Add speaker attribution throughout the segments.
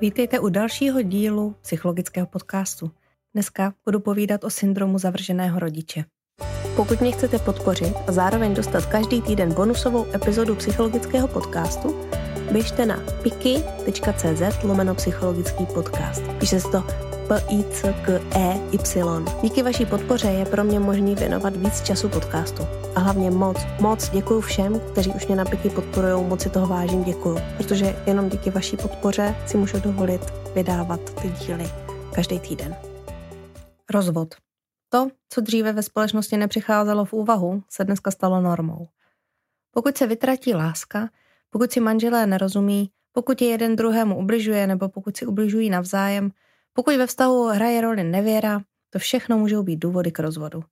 Speaker 1: Vítejte u dalšího dílu psychologického podcastu. Dneska budu povídat o syndromu zavrženého rodiče. Pokud mě chcete podpořit a zároveň dostat každý týden bonusovou epizodu psychologického podcastu, běžte na piki.cz lomeno psychologický podcast. Píše se to p i c k e y Díky vaší podpoře je pro mě možný věnovat víc času podcastu. A hlavně moc, moc děkuji všem, kteří už mě na Piky podporují, moc si toho vážím, děkuju. Protože jenom díky vaší podpoře si můžu dovolit vydávat ty díly každý týden. Rozvod. To, co dříve ve společnosti nepřicházelo v úvahu, se dneska stalo normou. Pokud se vytratí láska, pokud si manželé nerozumí, pokud je jeden druhému ubližuje nebo pokud si ubližují navzájem, pokud ve vztahu hraje roli nevěra, to všechno můžou být důvody k rozvodu.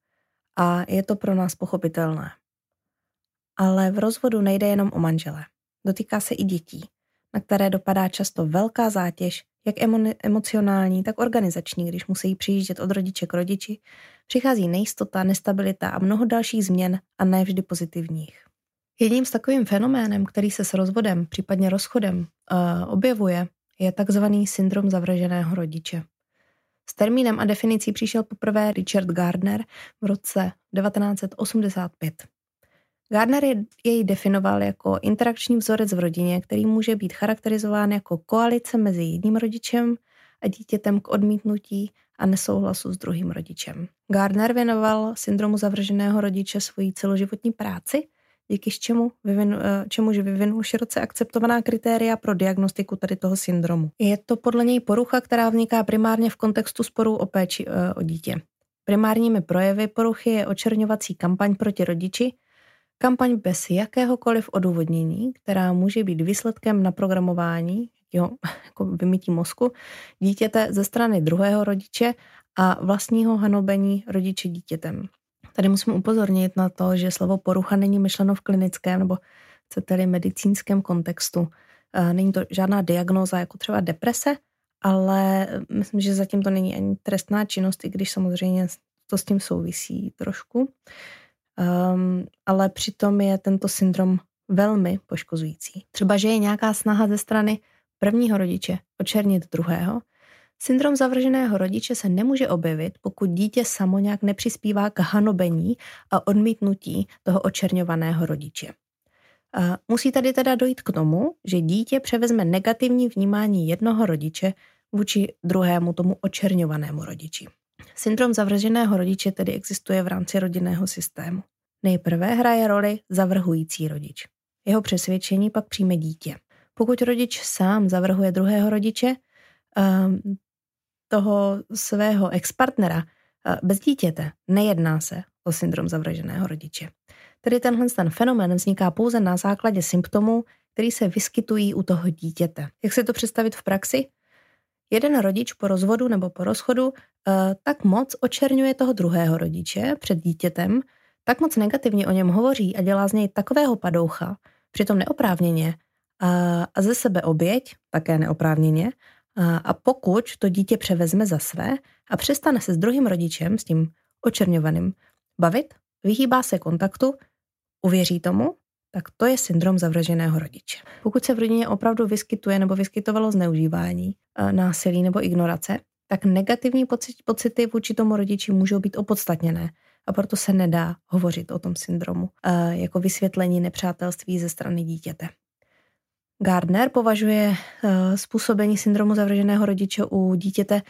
Speaker 1: A je to pro nás pochopitelné. Ale v rozvodu nejde jenom o manžele. Dotýká se i dětí, na které dopadá často velká zátěž, jak emo- emocionální, tak organizační, když musí přijíždět od rodiče k rodiči, přichází nejistota, nestabilita a mnoho dalších změn a ne vždy pozitivních. Jedním z takovým fenoménem, který se s rozvodem, případně rozchodem uh, objevuje, je takzvaný syndrom zavraženého rodiče. S termínem a definicí přišel poprvé Richard Gardner v roce 1985. Gardner jej definoval jako interakční vzorec v rodině, který může být charakterizován jako koalice mezi jedním rodičem a dítětem k odmítnutí a nesouhlasu s druhým rodičem. Gardner věnoval syndromu zavrženého rodiče svoji celoživotní práci díky čemu vyvinu, eh, čemuž vyvinul široce akceptovaná kritéria pro diagnostiku tady toho syndromu. Je to podle něj porucha, která vzniká primárně v kontextu sporů o péči eh, o dítě. Primárními projevy poruchy je očerňovací kampaň proti rodiči, kampaň bez jakéhokoliv odůvodnění, která může být výsledkem naprogramování, jo, jako vymítí mozku, dítěte ze strany druhého rodiče a vlastního hanobení rodiče dítětem. Tady musím upozornit na to, že slovo porucha není myšleno v klinickém nebo chcete-li medicínském kontextu. E, není to žádná diagnóza jako třeba deprese, ale myslím, že zatím to není ani trestná činnost, i když samozřejmě to s tím souvisí trošku. Um, ale přitom je tento syndrom velmi poškozující. Třeba, že je nějaká snaha ze strany prvního rodiče očernit druhého, Syndrom zavrženého rodiče se nemůže objevit, pokud dítě samo nějak nepřispívá k hanobení a odmítnutí toho očerňovaného rodiče. Musí tady teda dojít k tomu, že dítě převezme negativní vnímání jednoho rodiče vůči druhému tomu očerňovanému rodiči. Syndrom zavrženého rodiče tedy existuje v rámci rodinného systému. Nejprve hraje roli zavrhující rodič. Jeho přesvědčení pak přijme dítě. Pokud rodič sám zavrhuje druhého rodiče, ehm, toho svého expartnera eh, bez dítěte nejedná se o syndrom zavraženého rodiče. Tedy tenhle ten fenomén vzniká pouze na základě symptomů, který se vyskytují u toho dítěte. Jak si to představit v praxi? Jeden rodič po rozvodu nebo po rozchodu eh, tak moc očerňuje toho druhého rodiče před dítětem, tak moc negativně o něm hovoří a dělá z něj takového padoucha, přitom neoprávněně, a ze sebe oběť, také neoprávněně, a pokud to dítě převezme za své a přestane se s druhým rodičem, s tím očerňovaným, bavit, vyhýbá se kontaktu, uvěří tomu, tak to je syndrom zavraženého rodiče. Pokud se v rodině opravdu vyskytuje nebo vyskytovalo zneužívání, násilí nebo ignorace, tak negativní pocity vůči tomu rodiči můžou být opodstatněné a proto se nedá hovořit o tom syndromu jako vysvětlení nepřátelství ze strany dítěte. Gardner považuje eh, způsobení syndromu zavřeženého rodiče u dítěte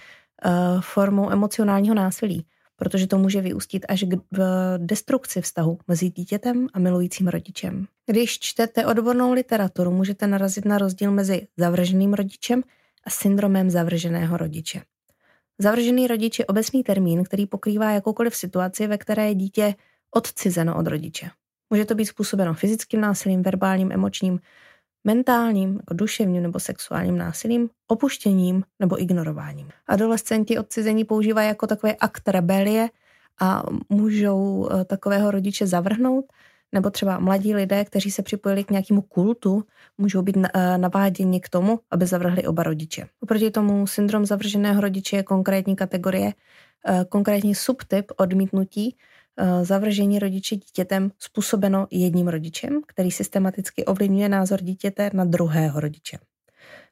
Speaker 1: eh, formou emocionálního násilí, protože to může vyústit až k destrukci vztahu mezi dítětem a milujícím rodičem. Když čtete odbornou literaturu, můžete narazit na rozdíl mezi zavrženým rodičem a syndromem zavrženého rodiče. Zavržený rodič je obecný termín, který pokrývá jakoukoliv situaci, ve které je dítě odcizeno od rodiče. Může to být způsobeno fyzickým násilím, verbálním, emočním, mentálním, jako duševním nebo sexuálním násilím, opuštěním nebo ignorováním. Adolescenti odcizení používají jako takové akt rebelie a můžou eh, takového rodiče zavrhnout, nebo třeba mladí lidé, kteří se připojili k nějakému kultu, můžou být eh, naváděni k tomu, aby zavrhli oba rodiče. Oproti tomu syndrom zavrženého rodiče je konkrétní kategorie, eh, konkrétní subtyp odmítnutí, zavržení rodiče dítětem způsobeno jedním rodičem, který systematicky ovlivňuje názor dítěte na druhého rodiče.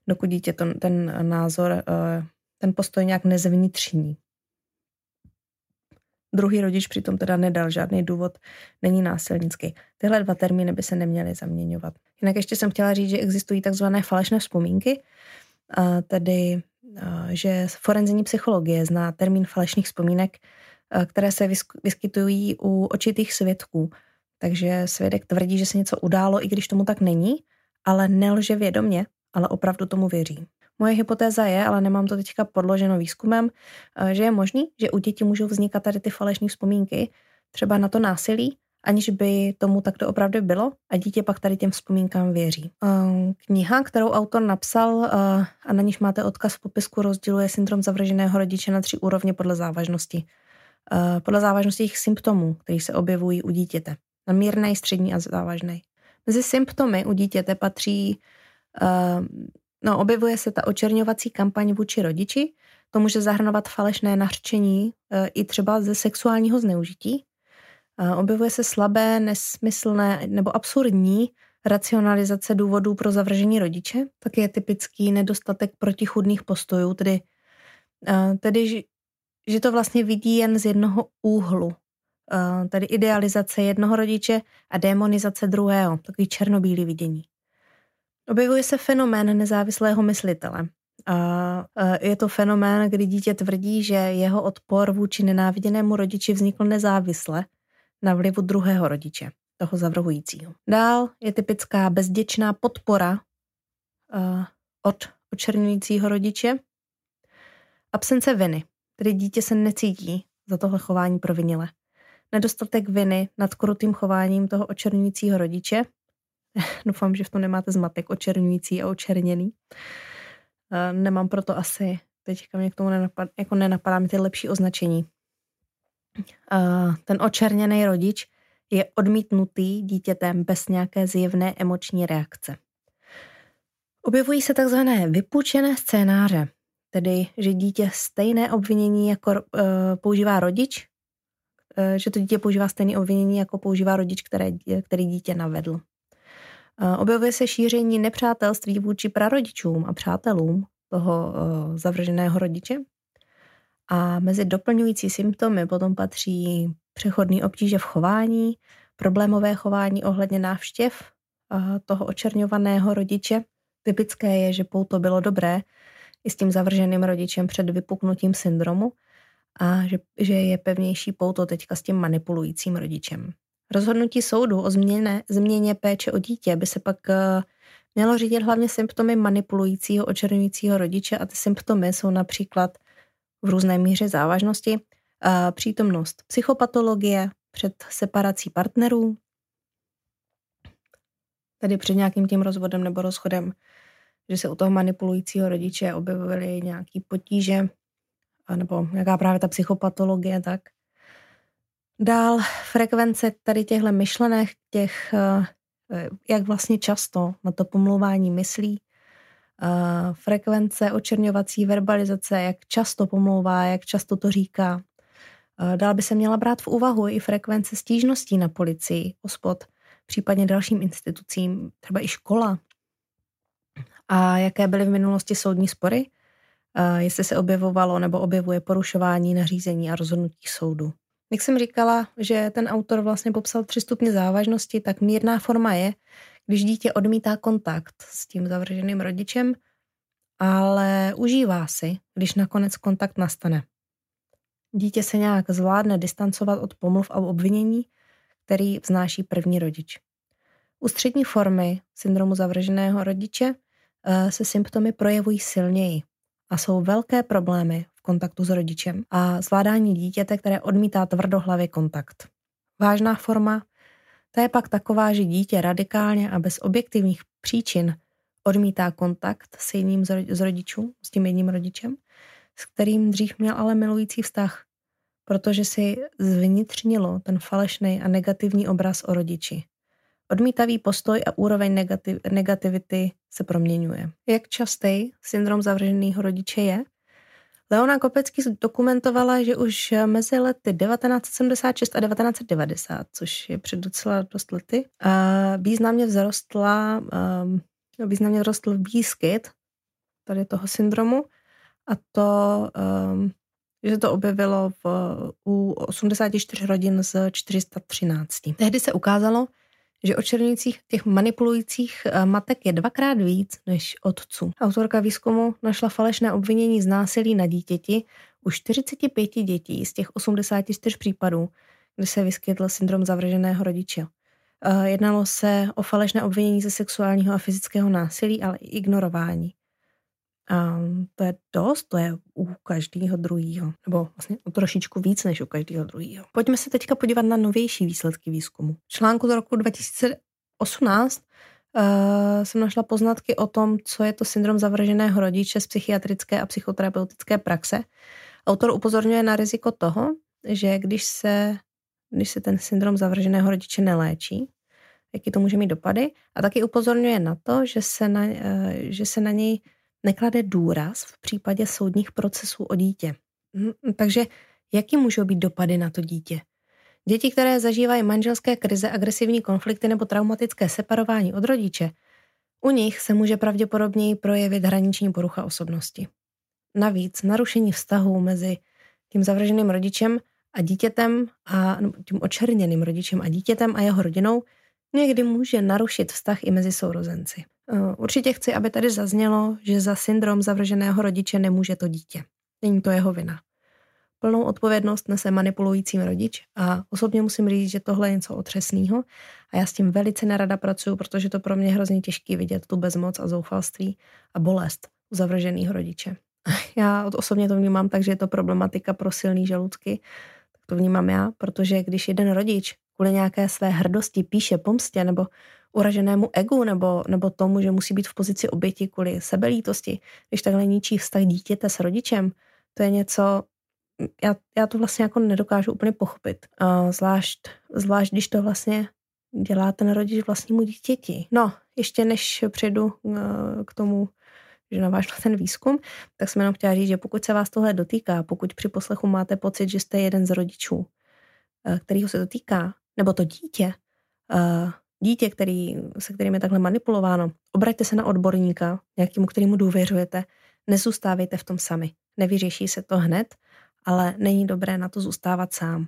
Speaker 1: dokud dítě to, ten názor, eh, ten postoj nějak nezvnitřní. Druhý rodič přitom teda nedal žádný důvod, není násilnický. Tyhle dva termíny by se neměly zaměňovat. Jinak ještě jsem chtěla říct, že existují takzvané falešné vzpomínky, tedy že forenzní psychologie zná termín falešných vzpomínek, které se vyskytují u očitých svědků. Takže svědek tvrdí, že se něco událo, i když tomu tak není, ale nelže vědomě, ale opravdu tomu věří. Moje hypotéza je, ale nemám to teďka podloženo výzkumem, eh, že je možný, že u dětí můžou vznikat tady ty falešné vzpomínky, třeba na to násilí, aniž by tomu takto opravdu bylo a dítě pak tady těm vzpomínkám věří. Eh, kniha, kterou autor napsal eh, a na níž máte odkaz v popisku, rozděluje syndrom zavrženého rodiče na tři úrovně podle závažnosti. Podle závažnosti jejich symptomů, které se objevují u dítěte. Na mírný, střední a závažný. Mezi symptomy u dítěte patří No, objevuje se ta očerňovací kampaň vůči rodiči, to může zahrnovat falešné nařčení e, i třeba ze sexuálního zneužití. Objevuje se slabé, nesmyslné nebo absurdní racionalizace důvodů pro zavržení rodiče. Tak je typický nedostatek protichudných postojů, tedy, tedy že to vlastně vidí jen z jednoho úhlu. Tedy idealizace jednoho rodiče a demonizace druhého, takový černobílý vidění. Objevuje se fenomén nezávislého myslitele. A je to fenomén, kdy dítě tvrdí, že jeho odpor vůči nenáviděnému rodiči vznikl nezávisle na vlivu druhého rodiče, toho zavrhujícího. Dál je typická bezděčná podpora od očernujícího rodiče. Absence viny, tedy dítě se necítí za tohle chování provinile. Nedostatek viny nad krutým chováním toho očernujícího rodiče Doufám, že v tom nemáte zmatek očernující a očerněný. Nemám proto asi, teďka mě k tomu nenapad, jako nenapadá mi ty lepší označení. Ten očerněný rodič je odmítnutý dítětem bez nějaké zjevné emoční reakce. Objevují se takzvané vypůjčené scénáře, tedy že dítě stejné obvinění jako uh, používá rodič, uh, že to dítě používá stejné obvinění jako používá rodič, které, který dítě navedl. Objevuje se šíření nepřátelství vůči prarodičům a přátelům toho zavrženého rodiče. A mezi doplňující symptomy potom patří přechodný obtíže v chování, problémové chování ohledně návštěv toho očerňovaného rodiče. Typické je, že pouto bylo dobré i s tím zavrženým rodičem před vypuknutím syndromu a že, že je pevnější pouto teďka s tím manipulujícím rodičem. Rozhodnutí soudu o změně, změně péče o dítě by se pak eh, mělo řídit hlavně symptomy manipulujícího, očernujícího rodiče a ty symptomy jsou například v různé míře závažnosti eh, přítomnost psychopatologie před separací partnerů, tedy před nějakým tím rozvodem nebo rozchodem, že se u toho manipulujícího rodiče objevily nějaký potíže, nebo nějaká právě ta psychopatologie, tak Dál frekvence tady těchto myšlenek, těch, eh, jak vlastně často na to pomlouvání myslí, eh, frekvence očerňovací verbalizace, jak často pomlouvá, jak často to říká. Eh, dál by se měla brát v úvahu i frekvence stížností na policii, ospod, případně dalším institucím, třeba i škola. A jaké byly v minulosti soudní spory, jestli se objevovalo nebo objevuje porušování nařízení a rozhodnutí soudu. Jak jsem říkala, že ten autor vlastně popsal tři stupně závažnosti, tak mírná forma je, když dítě odmítá kontakt s tím zavrženým rodičem, ale užívá si, když nakonec kontakt nastane. Dítě se nějak zvládne distancovat od pomluv a obvinění, který vznáší první rodič. U střední formy syndromu zavrženého rodiče se symptomy projevují silněji a jsou velké problémy kontaktu s rodičem a zvládání dítěte, které odmítá tvrdohlavě kontakt. Vážná forma, to je pak taková, že dítě radikálně a bez objektivních příčin odmítá kontakt s jedním z rodičů, s tím jedním rodičem, s kterým dřív měl ale milující vztah, protože si zvnitřnilo ten falešný a negativní obraz o rodiči. Odmítavý postoj a úroveň negativ, negativity se proměňuje. Jak častý syndrom zavrženého rodiče je? Leona Kopecký dokumentovala, že už mezi lety 1976 a 1990, což je před docela dost lety, významně vzrostla, významně vzrostl výskyt tady toho syndromu a to, um, že to objevilo v, u 84 rodin z 413. Tehdy se ukázalo, že očernících těch manipulujících eh, matek je dvakrát víc než otců. Autorka výzkumu našla falešné obvinění z násilí na dítěti u 45 dětí z těch 84 případů, kde se vyskytl syndrom zavrženého rodiče. Eh, jednalo se o falešné obvinění ze sexuálního a fyzického násilí, ale i ignorování. A to je dost, to je u každého druhého, nebo vlastně o trošičku víc než u každého druhého. Pojďme se teďka podívat na novější výsledky výzkumu. V článku z roku 2018 uh, eh, jsem našla poznatky o tom, co je to syndrom zavrženého rodiče z psychiatrické a psychoterapeutické praxe. Autor upozorňuje na riziko toho, že když se, když se ten syndrom zavrženého rodiče neléčí, jaký to může mít dopady, a taky upozorňuje na to, že se na, uh, že se na něj neklade důraz v případě soudních procesů o dítě. Hm, takže jaký můžou být dopady na to dítě? Děti, které zažívají manželské krize, agresivní konflikty nebo traumatické separování od rodiče, u nich se může pravděpodobněji projevit hraniční porucha osobnosti. Navíc narušení vztahu mezi tím zavrženým rodičem a dítětem a tím očerněným rodičem a dítětem a jeho rodinou někdy může narušit vztah i mezi sourozenci. Eh, určitě chci, aby tady zaznělo, že za syndrom zavrženého rodiče nemůže to dítě. Není to jeho vina. Plnou odpovědnost nese manipulující rodič a osobně musím říct, že tohle je něco otřesného a já s tím velice nerada pracuji, protože to pro mě hrozně těžký vidět tu bezmoc a zoufalství a bolest u zavrženého rodiče. Já osobně to vnímám tak, že je to problematika pro silný žaludky, tak to vnímám já, protože když jeden rodič kvůli nějaké své hrdosti píše pomstě nebo uraženému egu nebo, nebo tomu, že musí být v pozici oběti kvůli sebelítosti, když takhle ničí vztah dítěte s rodičem, to je něco, já, já to vlastně jako nedokážu úplně pochopit. Zvlášť, zvlášť, když to vlastně dělá ten rodič vlastnímu dítěti. No, ještě než přejdu eh, k tomu, že navážu ten výzkum, tak jsem jenom chtěla říct, že pokud se vás tohle dotýká, pokud při poslechu máte pocit, že jste jeden z rodičů, eh, kterýho se to týká, nebo to dítě, eh, dítě, který, se kterým je takhle manipulováno, obraťte se na odborníka, nějakému, kterému důvěřujete, nezůstávejte v tom sami. Nevyřeší se to hned, ale není dobré na to zůstávat sám.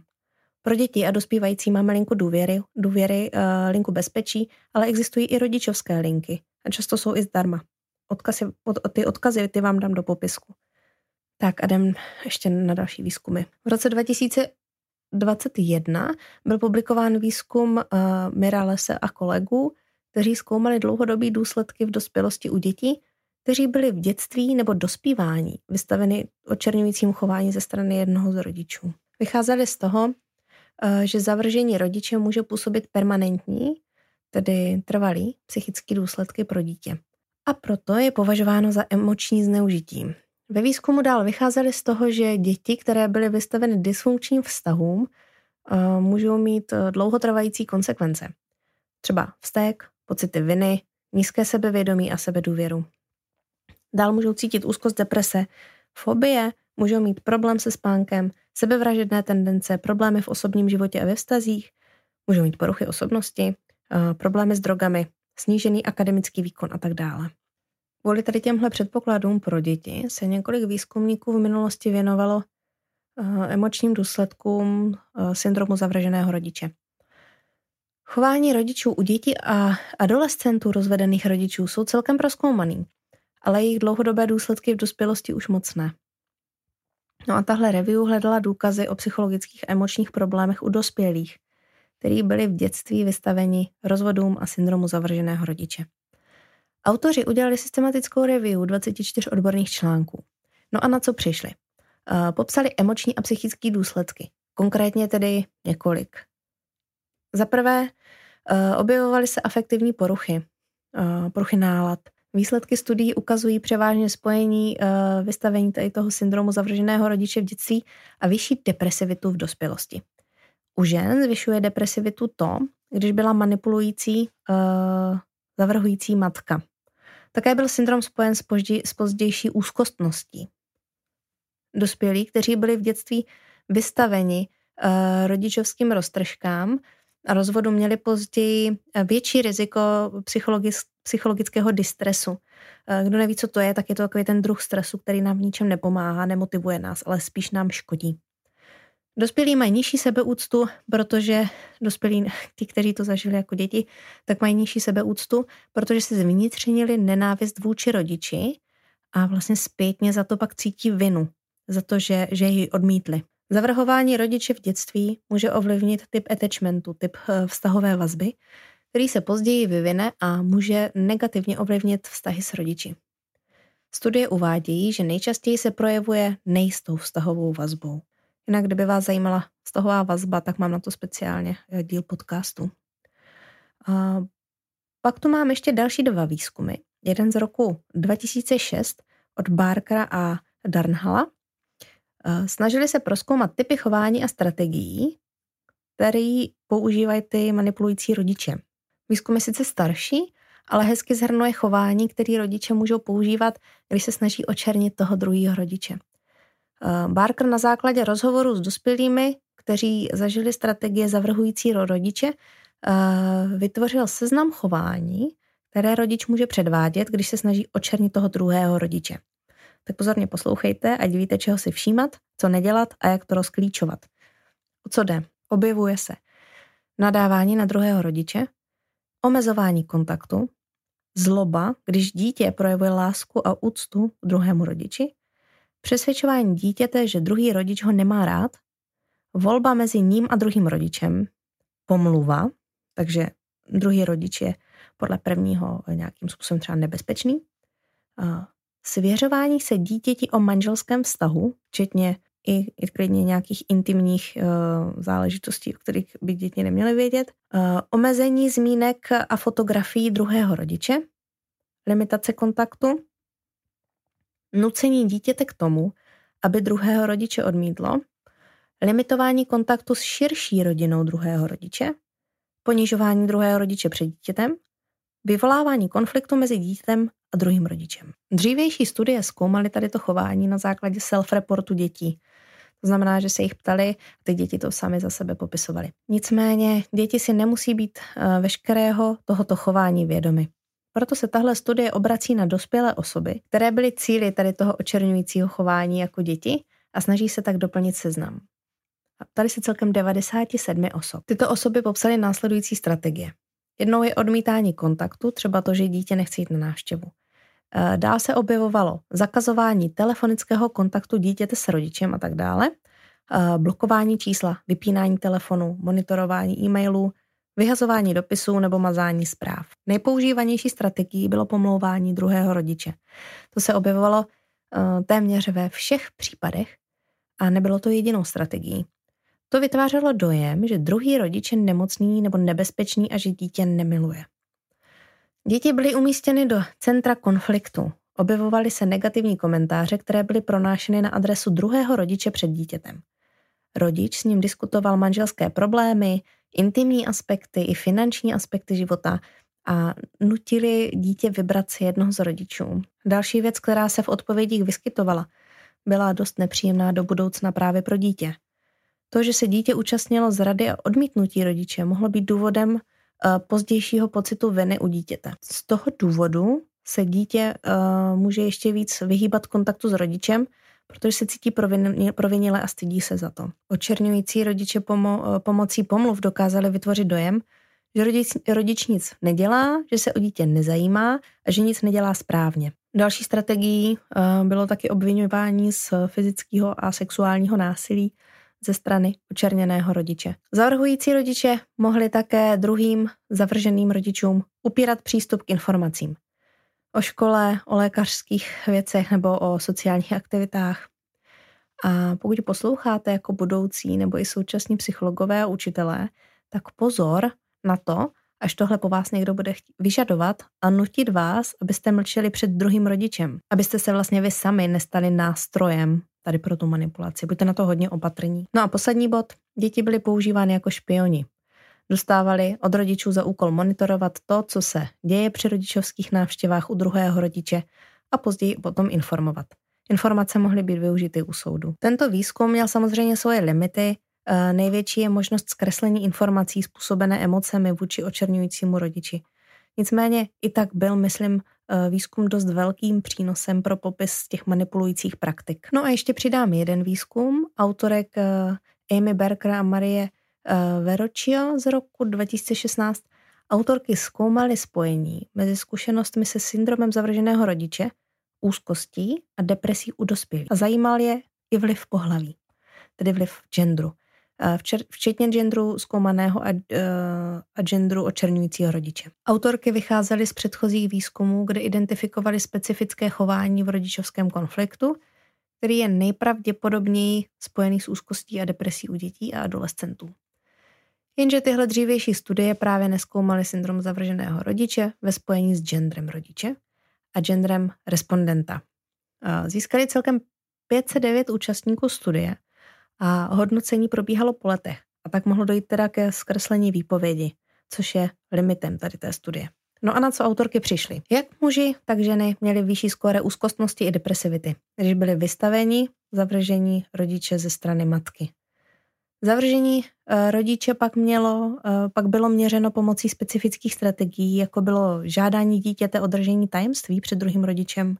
Speaker 1: Pro děti a dospívající máme linku důvěry, důvěry uh, linku bezpečí, ale existují i rodičovské linky a často jsou i zdarma. Odkazy, od, ty odkazy ty vám dám do popisku. Tak a jdem ještě na další výzkumy. V roce 2000 2021 byl publikován výzkum uh, Miralese a kolegů, kteří zkoumali dlouhodobý důsledky v dospělosti u dětí, kteří byli v dětství nebo dospívání vystaveni očerňujícím chování ze strany jednoho z rodičů. Vycházeli z toho, uh, že zavržení rodiče může působit permanentní, tedy trvalý psychický důsledky pro dítě. A proto je považováno za emoční zneužití. Ve výzkumu dál vycházeli z toho, že děti, které byly vystaveny dysfunkčním vztahům, eh, můžou mít eh, dlouhotrvající konsekvence. Třeba vztek, pocity viny, nízké sebevědomí a sebedůvěru. Dál můžou cítit úzkost deprese, fobie, můžou mít problém se spánkem, sebevražedné tendence, problémy v osobním životě a ve vztazích, můžou mít poruchy osobnosti, eh, problémy s drogami, snížený akademický výkon a tak dále. Kvůli tady těmhle předpokladům pro děti se několik výzkumníků v minulosti věnovalo uh, emočním důsledkům uh, syndromu zavraženého rodiče. Chování rodičů u dětí a adolescentů rozvedených rodičů jsou celkem proskoumaný, ale jejich dlouhodobé důsledky v dospělosti už moc ne. No a tahle review hledala důkazy o psychologických a emočních problémech u dospělých, kteří byli v dětství vystaveni rozvodům a syndromu zavrženého rodiče. Autoři udělali systematickou review 24 odborných článků. No a na co přišli? Uh, popsali emoční a psychické důsledky. Konkrétně tedy několik. Za prvé, uh, objevovaly se afektivní poruchy, uh, poruchy nálad. Výsledky studií ukazují převážně spojení vystavení tady toho syndromu zavrženého rodiče v dětství a vyšší depresivitu v dospělosti. U žen zvyšuje depresivitu to, když byla manipulující, zavrhující matka. Také byl syndrom spojen s, pozdě, s pozdější úzkostností. Dospělí, kteří byli v dětství vystaveni uh, rodičovským roztržkám, rozvodu měli později větší riziko psychologického distresu. Kdo neví, co to je, tak je to takový ten druh stresu, který nám v ničem nepomáhá, nemotivuje nás, ale spíš nám škodí. Dospělí mají nižší sebeúctu, protože dospělí, ti, kteří to zažili jako děti, tak mají nižší sebeúctu, protože si zvnitřnili nenávist vůči rodiči a vlastně zpětně za to pak cítí vinu, za to, že, že ji odmítli. Zavrhování rodiče v dětství může ovlivnit typ attachmentu, typ eh, vztahové vazby, který se později vyvine a může negativně ovlivnit vztahy s rodiči. Studie uvádějí, že nejčastěji se projevuje nejistou vztahovou vazbou. Jinak, kdyby vás zajímala vztahová vazba, tak mám na to speciálně eh, díl podcastu. A pak tu mám ještě další dva výzkumy. Jeden z roku 2006 od Barkera a Darnhala. Eh, snažili se proskoumat typy chování a strategií, které používají ty manipulující rodiče. Výzkum je sice starší, ale hezky zhrnuje chování, které rodiče můžou používat, když se snaží očernit toho druhého rodiče. Eh, Barker na základě rozhovoru s dospělými, kteří zažili strategie zavrhující rodiče, eh, vytvořil seznam chování, které rodič může předvádět, když se snaží očernit toho druhého rodiče. Tak pozorně poslouchejte, ať víte, čeho si všímat, co nedělat a jak to rozklíčovat. O co jde? Objevuje se nadávání na druhého rodiče, omezování kontaktu, zloba, když dítě projevuje lásku a úctu druhému rodiči, přesvědčování dítěte, že druhý rodič ho nemá rád, volba mezi ním a druhým rodičem, pomluva, takže druhý rodič je podle prvního nějakým způsobem třeba nebezpečný, svěřování se dítěti o manželském vztahu, včetně i, i klidně nějakých intimních uh, záležitostí, o kterých by děti neměly vědět, uh, omezení zmínek a fotografií druhého rodiče, limitace kontaktu, nucení dítěte k tomu, aby druhého rodiče odmítlo, limitování kontaktu s širší rodinou druhého rodiče, ponižování druhého rodiče před dítětem, vyvolávání konfliktu mezi dítětem a druhým rodičem. Dřívější studie zkoumaly tady to chování na základě self-reportu dětí. To znamená, že se jich ptali a ty děti to sami za sebe popisovali. Nicméně děti si nemusí být eh, veškerého tohoto chování vědomy. Proto se tahle studie obrací na dospělé osoby, které byly cíly tady toho očerňujícího chování jako děti a snaží se tak doplnit seznam. A tady se celkem 97 osob. Tyto osoby popsaly následující strategie. Jednou je odmítání kontaktu, třeba to, že dítě nechce jít na návštěvu. E, dál se objevovalo zakazování telefonického kontaktu dítěte s rodičem a tak dále, e, blokování čísla, vypínání telefonu, monitorování e-mailů, vyhazování dopisů nebo mazání zpráv. Nejpoužívanější strategií bylo pomlouvání druhého rodiče. To se objevovalo uh, téměř ve všech případech a nebylo to jedinou strategií. To vytvářelo dojem, že druhý rodič je nemocný nebo nebezpečný a že dítě nemiluje. Děti byly umístěny do centra konfliktu. Objevovaly se negativní komentáře, které byly pronášeny na adresu druhého rodiče před dítětem. Rodič s ním diskutoval manželské problémy, intimní aspekty i finanční aspekty života a nutili dítě vybrat si jednoho z rodičů. Další věc, která se v odpovědích vyskytovala, byla dost nepříjemná do budoucna právě pro dítě. To, že se dítě účastnilo zrady a odmítnutí rodiče, mohlo být důvodem eh, pozdějšího pocitu viny u dítěte. Z toho důvodu se dítě uh, může ještě víc vyhýbat kontaktu s rodičem, protože se cítí provinile a stydí se za to. Očerňující rodiče pomo- pomocí pomluv dokázali vytvořit dojem, že rodič, rodič nic nedělá, že se o dítě nezajímá a že nic nedělá správně. Další strategií uh, bylo taky obvinování z fyzického a sexuálního násilí ze strany očerněného rodiče. Zavrhující rodiče mohli také druhým zavrženým rodičům upírat přístup k informacím o škole, o lékařských věcech nebo o sociálních aktivitách. A pokud posloucháte jako budoucí nebo i současní psychologové a učitelé, tak pozor na to, až tohle po vás někdo bude vyžadovat a nutit vás, abyste mlčeli před druhým rodičem. Abyste se vlastně vy sami nestali nástrojem tady pro tu manipulaci. Buďte na to hodně opatrní. No a poslední bod. Děti byly používány jako špioni dostávali od rodičů za úkol monitorovat to, co se děje při rodičovských návštěvách u druhého rodiče a později potom informovat. Informace mohly být využity u soudu. Tento výzkum měl samozřejmě svoje limity Eh, největší je možnost zkreslení informací způsobené emocemi vůči očerňujícímu rodiči. Nicméně i tak byl, myslím, eh, výzkum dost velkým přínosem pro popis těch manipulujících praktik. No a ještě přidám jeden výzkum autorek Amy Berger a Marie Verocchio z roku 2016. Autorky zkoumaly spojení mezi zkušenostmi se syndromem zavrženého rodiče, úzkostí a depresí u dospělých. A zajímal je i vliv pohlaví, tedy vliv genderu. Včetně genderu zkoumaného a, a genderu očerňujícího rodiče. Autorky vycházely z předchozích výzkumů, kde identifikovaly specifické chování v rodičovském konfliktu, který je nejpravděpodobněji spojený s úzkostí a depresí u dětí a adolescentů. Jenže tyhle dřívější studie právě neskoumaly syndrom zavrženého rodiče ve spojení s genderem rodiče a genderem respondenta. Získali celkem 509 účastníků studie a hodnocení probíhalo po letech a tak mohlo dojít teda ke zkreslení výpovědi, což je limitem tady té studie. No a na co autorky přišly? Jak muži, tak ženy měli vyšší skóre úzkostnosti i depresivity, když byli vystaveni zavržení rodiče ze strany matky. Zavržení eh, rodiče pak, mělo, eh, pak bylo měřeno pomocí specifických strategií, jako bylo žádání dítěte o držení tajemství před druhým rodičem,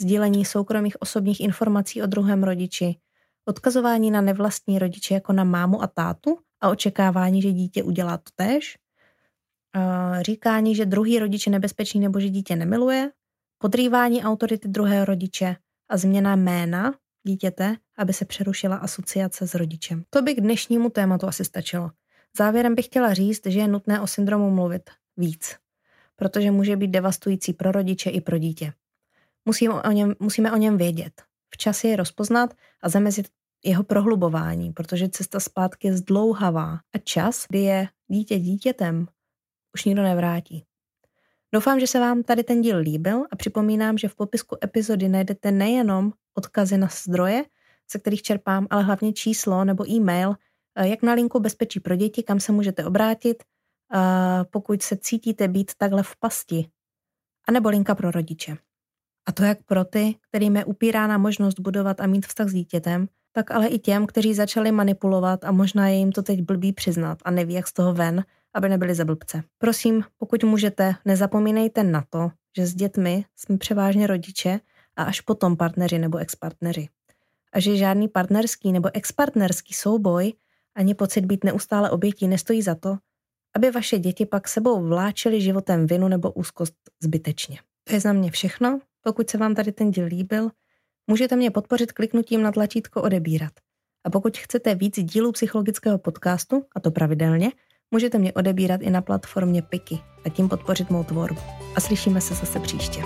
Speaker 1: sdílení soukromých osobních informací o druhém rodiči, odkazování na nevlastní rodiče jako na mámu a tátu a očekávání, že dítě udělá to též, říkání, že druhý rodič je nebezpečný nebo že dítě nemiluje, podrývání autority druhého rodiče a změna jména dítěte, aby se přerušila asociace s rodičem. To by k dnešnímu tématu asi stačilo. Závěrem bych chtěla říct, že je nutné o syndromu mluvit víc, protože může být devastující pro rodiče i pro dítě. Musíme o něm, musíme o něm vědět, včas je rozpoznat a zamezit jeho prohlubování, protože cesta zpátky je zdlouhavá a čas, kdy je dítě dítětem, už nikdo nevrátí. Doufám, že se vám tady ten díl líbil a připomínám, že v popisku epizody najdete nejenom odkazy na zdroje, ze kterých čerpám, ale hlavně číslo nebo e-mail, eh, jak na linku Bezpečí pro děti, kam se můžete obrátit, eh, pokud se cítíte být takhle v pasti, anebo linka pro rodiče. A to jak pro ty, kterým je upírána možnost budovat a mít vztah s dítětem, tak ale i těm, kteří začali manipulovat a možná je jim to teď blbý přiznat a neví, jak z toho ven, aby nebyli za blbce. Prosím, pokud můžete, nezapomínejte na to, že s dětmi jsme převážně rodiče a až potom partneři nebo expartneři. A že žádný partnerský nebo expartnerský souboj ani pocit být neustále obětí nestojí za to, aby vaše děti pak sebou vláčely životem vinu nebo úzkost zbytečně. To je za mě všechno. Pokud se vám tady ten díl líbil, můžete mě podpořit kliknutím na tlačítko odebírat. A pokud chcete víc dílů psychologického podcastu, a to pravidelně, můžete mě odebírat i na platformě Piky a tím podpořit mou tvorbu. A slyšíme se zase příště.